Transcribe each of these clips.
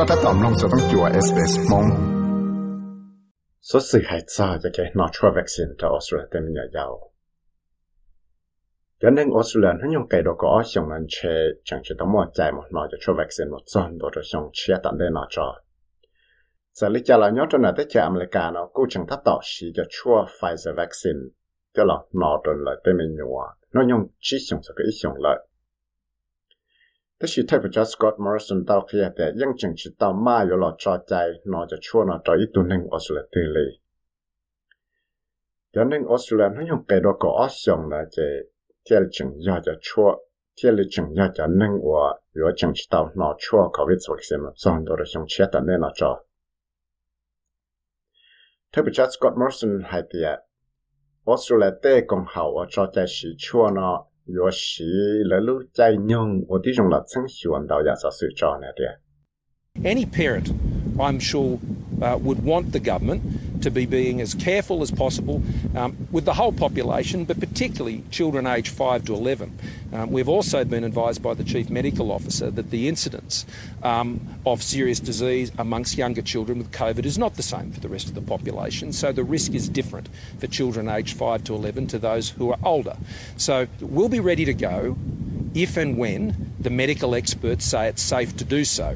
ก็ถ้าตอมลงจะต้องจัวเอสเอสมง số sự hại cha cho cái nó cho vaccine cho Australia tên mình giàu cho nên Australia nó dùng cái đó có xong nên chế chẳng chỉ tao mua chạy một nó cho vaccine một tuần đó cho xong chia tận đây nó cho giờ lý cho là nhớ cho này tới cha America nó cũng chẳng thắt tỏ xí cho chua Pfizer vaccine cho là nó rồi lại tên mình nhiều nó dùng chỉ xong cho cái ý xong lại แต่สิทายพระเจ้าสกอตต์มอริสันตาวเ ขียแต่ยังจังสิตาวมาอยู่หลอดจอใจนอจะชั่วนอจออีตัวหนึ่งออสเตรเลียตีเลยเดี๋ยวหนึ่งออสเตรเลียนั่นยังเกิดก็ออสยองนะเจเที่ยวจังยาจะชั่วเที่ยวจังยาจะหนึ่งว่าอยู่จังสิตาวนอชั่วเขาวิสวัคซีนมาสอนตัวเราชงเชียตันเน่นอจอทายพระเจ้าสกอตต์มอริสันให้เตียออสเตรเลียเต้กงเขาว่าจอใจสิชั่วนอ 若是来路再让我弟兄了真希望到亚萨睡觉那点 any parent i'm sure would want the government to be being as careful as possible um, with the whole population, but particularly children aged 5 to 11. Um, we've also been advised by the Chief Medical Officer that the incidence um, of serious disease amongst younger children with COVID is not the same for the rest of the population, so the risk is different for children aged 5 to 11 to those who are older. So we'll be ready to go if and when the medical experts say it's safe to do so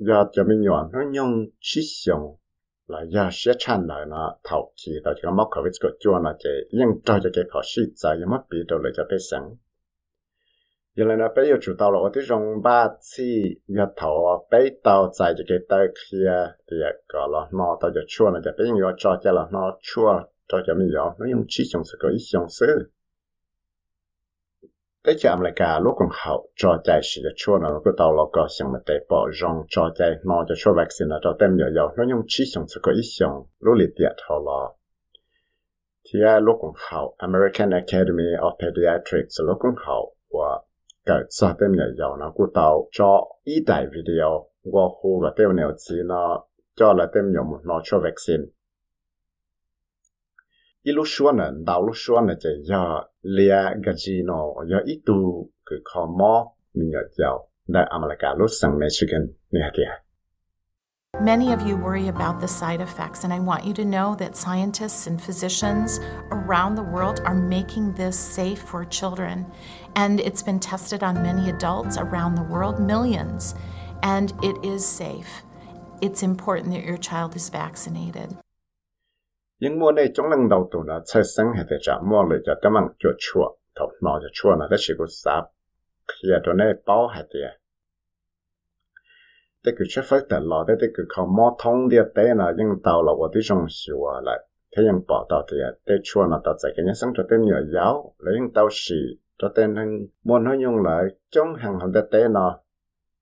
giờ cho mình nhỏ nó nhông chi xong là giờ sẽ chăn lại nó thầu kỳ đó chỉ có móc cái cái chua nó chỉ nhưng cho cho cái khó sĩ giải nhưng mất bị đâu lại cho cái sáng giờ là nó bây giờ chủ tàu là cái rong ba chi giờ thầu bây tàu giải cho cái tới kia thì có là nó tàu cho chua nó cho bây giờ cho cho là nó chua cho cho mình nhỏ nó nhông chí xong sẽ có ít xong sự แต่จะอเมริกาลูกของเขาจอใจสิจะช่วยนะก็ตาวเราก็想มาแต่ปอรองจอใจนอจะช่วยวัคซีนนะจอเต็มเยอะๆแล้วยังชี้ส่งสก็อีส่งรู้ลิเดียทอลอที่ลูกของเขา American Academy of Pediatrics ลูกของเขาว่าเกิดซะเต็มเยอะๆนะกูตาวจออีไดวิดีโอว่าหูกับเต็มแนวซีนะจอละเต็มเยอะหมดนอช่วยวัคซีน 一路说呢，道路说呢，就要两个字呢，要一度个靠毛，你要叫在阿拉加路上面去跟那点。Many of you worry about the side effects, and I want you to know that scientists and physicians around the world are making this safe for children. And it's been tested on many adults around the world, millions, and it is safe. It's important that your child is vaccinated. Nhưng mua là chơi sinh hay để trả mua lại cho tấm bằng chuột chuột thầu nó cho chuột là chỉ có sáp khi đó này bao hay để thế cứ chấp phải tận lọ thế cứ không mua thông địa tế là nhưng tàu là ở trong sửa lại. Thế nhưng bỏ tàu thì thế chuột là tàu chạy cái nhá sinh cho tên nhiều giáo, lấy nhưng tàu xì cho tên nên mua nó dùng lại trong hàng hàng địa tế nó.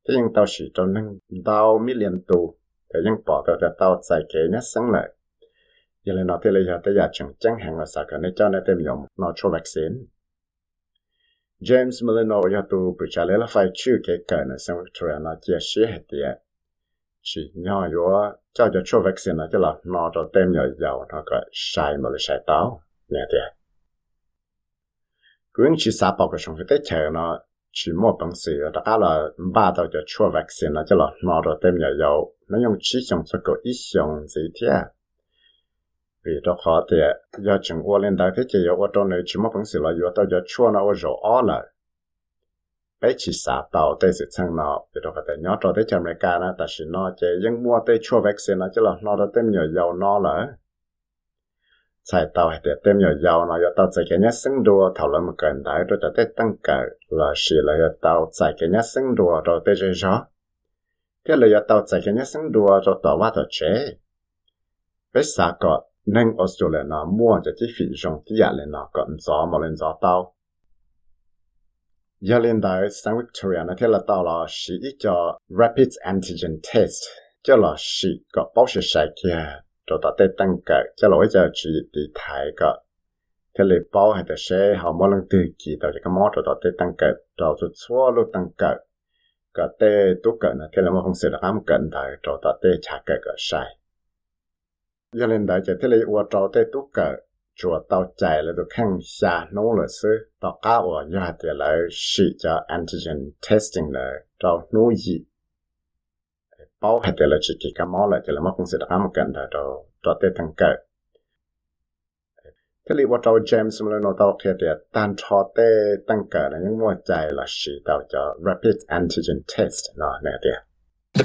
Thế nhưng tàu xì cho nên tàu mi liền tù. Thế nhưng bỏ tàu thì tàu chạy cái nhá sinh lại giờ là nó thì là giờ tới giờ chẳng chẳng hạn là sao cái này cho nên tem dùng nó cho vaccine. James Milano giờ tu bị trả lời là phải chịu cái cái này sang Victoria nó chia sẻ hết địa chỉ nhỏ yếu cho cho cho vaccine là cho là nó cho tem nhỏ dầu nó cái sai mà là sai tao nè địa cũng chỉ sao bảo cái trong cái chờ nó chỉ mua bằng sự đó cả là ba tao cho cho vaccine là cho là nó cho tem nhỏ dầu, nó dùng chỉ dùng cho có ít dùng gì thế vì đó khó thì à, giờ chừng qua lên đại thế chỉ ở trong này chỉ một phần sự là giờ tao giờ chua nó ở rồi ó lại. Bé chỉ xả tàu tới sự chân nó vì đó có thể nhớ cho tới trong này cả nó tại vì nó chỉ những mua tới chua vaccine nó chỉ là nó đã tem nhiều dầu nó là chạy tàu hay để tem nhiều dầu nó giờ tàu chạy cái nhát sinh đua thảo luận một cái đại rồi cho tới tăng cả là chỉ là giờ tàu chạy cái nhát sinh đua rồi tới rồi rõ cái là giờ tàu chạy cái nhát sinh đua rồi tàu vào tàu chế bé xả cọt nên Australia nó mua cho cái phí dùng tí nhà lên nó còn gió mà lên gió tao. Giờ lên đại sang Victoria, nó thế là tao là sử cho rapid antigen test, cho là sĩ có bảo sĩ sạch kia cho ta tê tăng cỡ, cho lỗi giờ chỉ tí thái có. Thế là bảo hay là sẽ, họ mỗi lần từ kỳ tao cho cái món cho ta tê tăng cỡ cho cho xóa luôn tăng cỡ. Cái tê tốt cỡ này thế là mà không sẽ là ám cỡ tại cho ta tê trả cỡ cái sai giờ lên đại chạy thế này ủa trâu tê tú cờ chạy là được khăn xa nô là sư tàu cá ủa nhà thì là sĩ cho antigen testing là trâu nô gì bao hạt là chỉ cái mỏ là chỉ là mất công sự đã một cần là trâu trâu tê thằng cờ. Thế này ủa James mà nó tàu kia thì tan trâu tê tăng cờ là những mua chạy là sĩ tàu cho rapid antigen test, nó nè tiền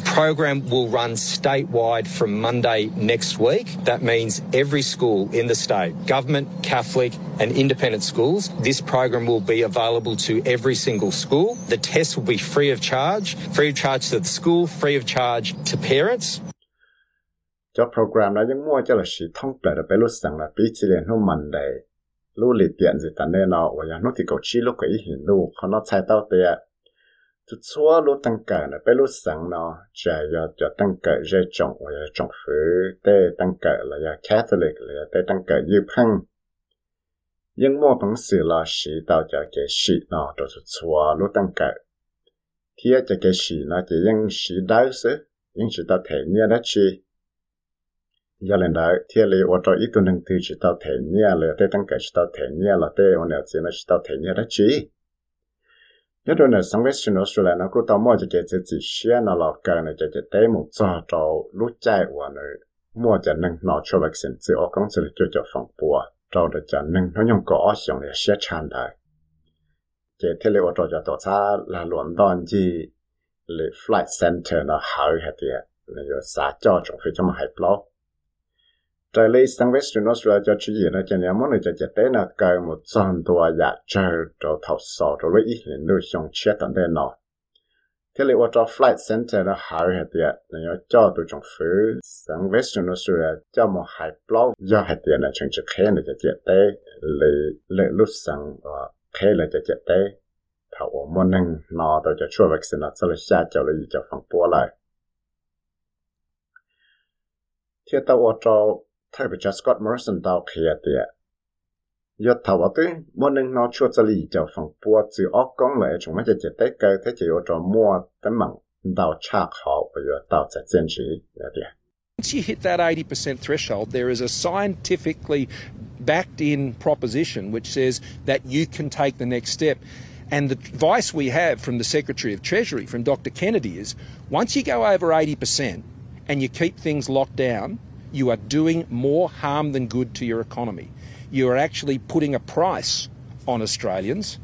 program will run statewide from Monday next week. That means every school in the state, government, Catholic, and independent schools, this program will be available to every single school. The test will be free of charge, free of charge to the school, free of charge to parents. The program 来就摸着了系统来的，比如上了比起来弄慢嘞，路里点子但那呢，我要弄的够记录个一些路，可能才到的。就错路登个呢，被路上呢，就要就登个热种，我要种福，得登个了要 Catholic 了要得登个要碰，因莫本事了是到就给是呢，就是错路登个，贴就给是呢，就因是到是，因是到天年的去。要领导贴里我找一多能对是到天年了，得登个是到天年了，得我了解了是到天年的去。 nhất là sang Western Australia nó cũng tao mua cho cái gì xia nó là cái này cho cái tế một cho cho lúc chạy qua nó mua cho nâng nó cho vaccine chỉ ở công sự cho cho phòng bùa cho được cho nâng, nó nhung có xong để xia chăn đấy cái thế là cho cho tổ cha là luận đòn gì? Là flight center nó hậu hết tiệt là do xã cho trong phía trong hải block trái lấy sang Western Australia cho chú ý là cho món này cho cho tế là cái một trăm đô dạ chờ cho thầu sọ cho lấy ít lên đôi xong chết tận đây nọ. Thế là cho flight center là hảo hết tiệt là cho tụi trong phứ. Sang Western Australia cho một hai blog do hết tiệt là chẳng chỉ ờ, khen là cho cho tế. Lấy lấy lúc sang và khen là cho cho tế. Thầu muốn năng nọ tôi cho chua vaccine là sẽ là xa cho lấy cho phòng bố lại. Thế tao cho taipa Once you hit that 80% threshold, there is a scientifically backed in proposition which says that you can take the next step. And the advice we have from the Secretary of Treasury, from Dr. Kennedy, is once you go over 80% and you keep things locked down, you are doing more harm than good to your economy. You are actually putting a price on Australians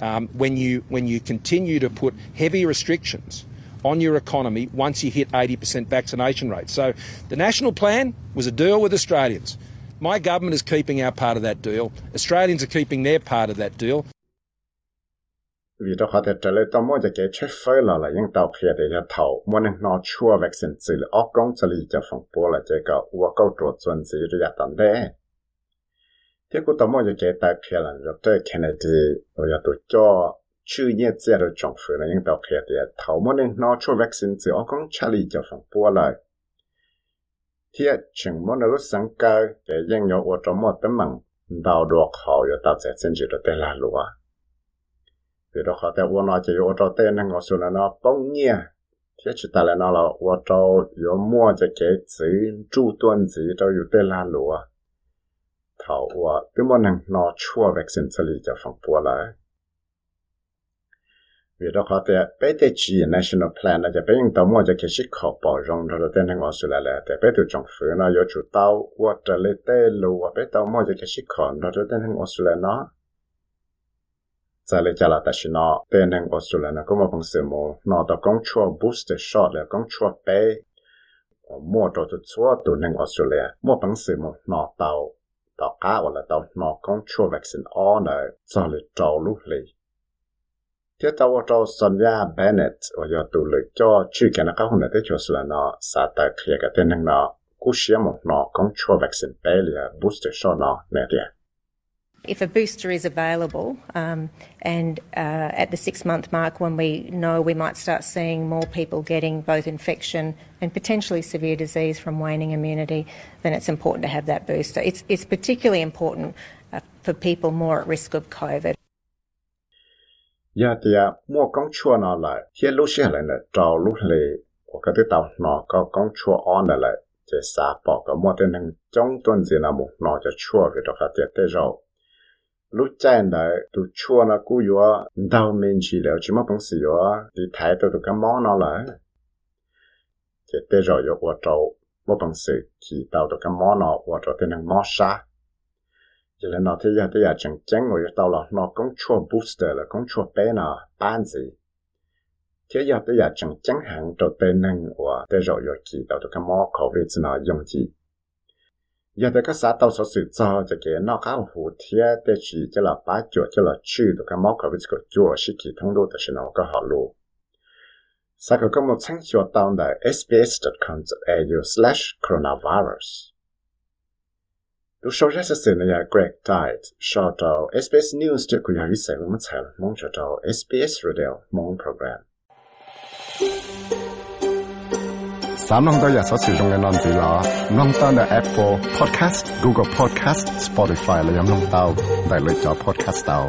um, when you when you continue to put heavy restrictions on your economy once you hit 80% vaccination rate. So the national plan was a deal with Australians. My government is keeping our part of that deal. Australians are keeping their part of that deal. Vì đó họ thể trả lời tao mua cho cái chết phơi là là những tàu kia để cho thầu. Mua nên nó chua vaccine xử lý ốc công xử lý cho phòng bố là cái cái ua câu chuyện xuân gì rồi tận đấy thế cũng tao mua cho cái tàu kia là rồi tới Kennedy, rồi tôi cho chữ nhẹ chế rồi trong phủ là những tàu kia để thầu. Mua nên nó chua vaccine xử ốc công xử lý cho phòng bố là thế chừng mua nó lúc sáng cao để những nhau ở trong một tấm bằng đào được họ rồi tạo sẽ sinh chỉ được tên là lúa vì đó họ tại uốn nó chỉ uốn cho tên năng ngõ số là nó bông nhia thế chỉ ta là nó là cho có mua cho cái chữ chủ tuần gì cho có tên là lúa thảo cái món năng nó chua vaccine xử lý cho phòng bùa lại vì đó họ tại bây giờ chỉ national plan là bây giờ tao mua cho cái sức khó, bảo rong cho tên năng ngõ số là là tại bây giờ trong phủ nó có chủ tao uốn cho lấy tên lúa bây giờ mua cho cái sức khẩu nó cho tên năng ngõ số là nó 在了加拿大是那变成澳洲人了，我们公司么，那到刚出 booster shot 了，刚出杯，我摸着就错都能澳洲了，我公司么，那到到家我了到那刚出 vaccine 二呢，在了找路里。tiếp theo vào trong Sonia Bennett và do tụ lực cho chỉ cái nó các hôn để cho sự nó sa tại kia cái tên nó cú xia một nó công chua vaccine bé là booster shot nó nè tiền If a booster is available, um, and uh, at the six month mark, when we know we might start seeing more people getting both infection and potentially severe disease from waning immunity, then it's important to have that booster. It's, it's particularly important uh, for people more at risk of COVID. chua on nó lúc chạy lại tụ chua nó cú yếu đau mình chỉ liệu chỉ mà bằng sự yếu thì thấy tụ tụ cái món nó lại chỉ tế rồi yếu của trâu mà bằng sự chỉ tàu tụ cái món nó của trâu tên năng món sa chỉ là nó thì giờ thì giờ chẳng chẳng ngồi tàu là nó cũng chua booster là cũng chua bé nó bán gì thế giờ thì giờ chẳng chẳng hạn trâu tên hàng của rồi yếu chỉ tàu tụ cái món khẩu vị nó dùng gì giờ các xã tàu số sự cho cho cái nó khá hủ thiê để chỉ cho là bá chuột cho là chữ được cái máu khẩu vị của chuột sĩ kỳ thông đô nó có họ luôn. Sau có một trang chuột tàu là sbs.com.au slash coronavirus. Lúc sau ra sẽ là Greg Diet sau đó SBS News để của nhà vi sinh một tháng mong cho SBS Radio, mong program. 三弄到日所使用嘅案子啦，弄到嘅 Apple Podcast、Google Podcast、Spotify 你有弄到，第六咗 Podcast 到。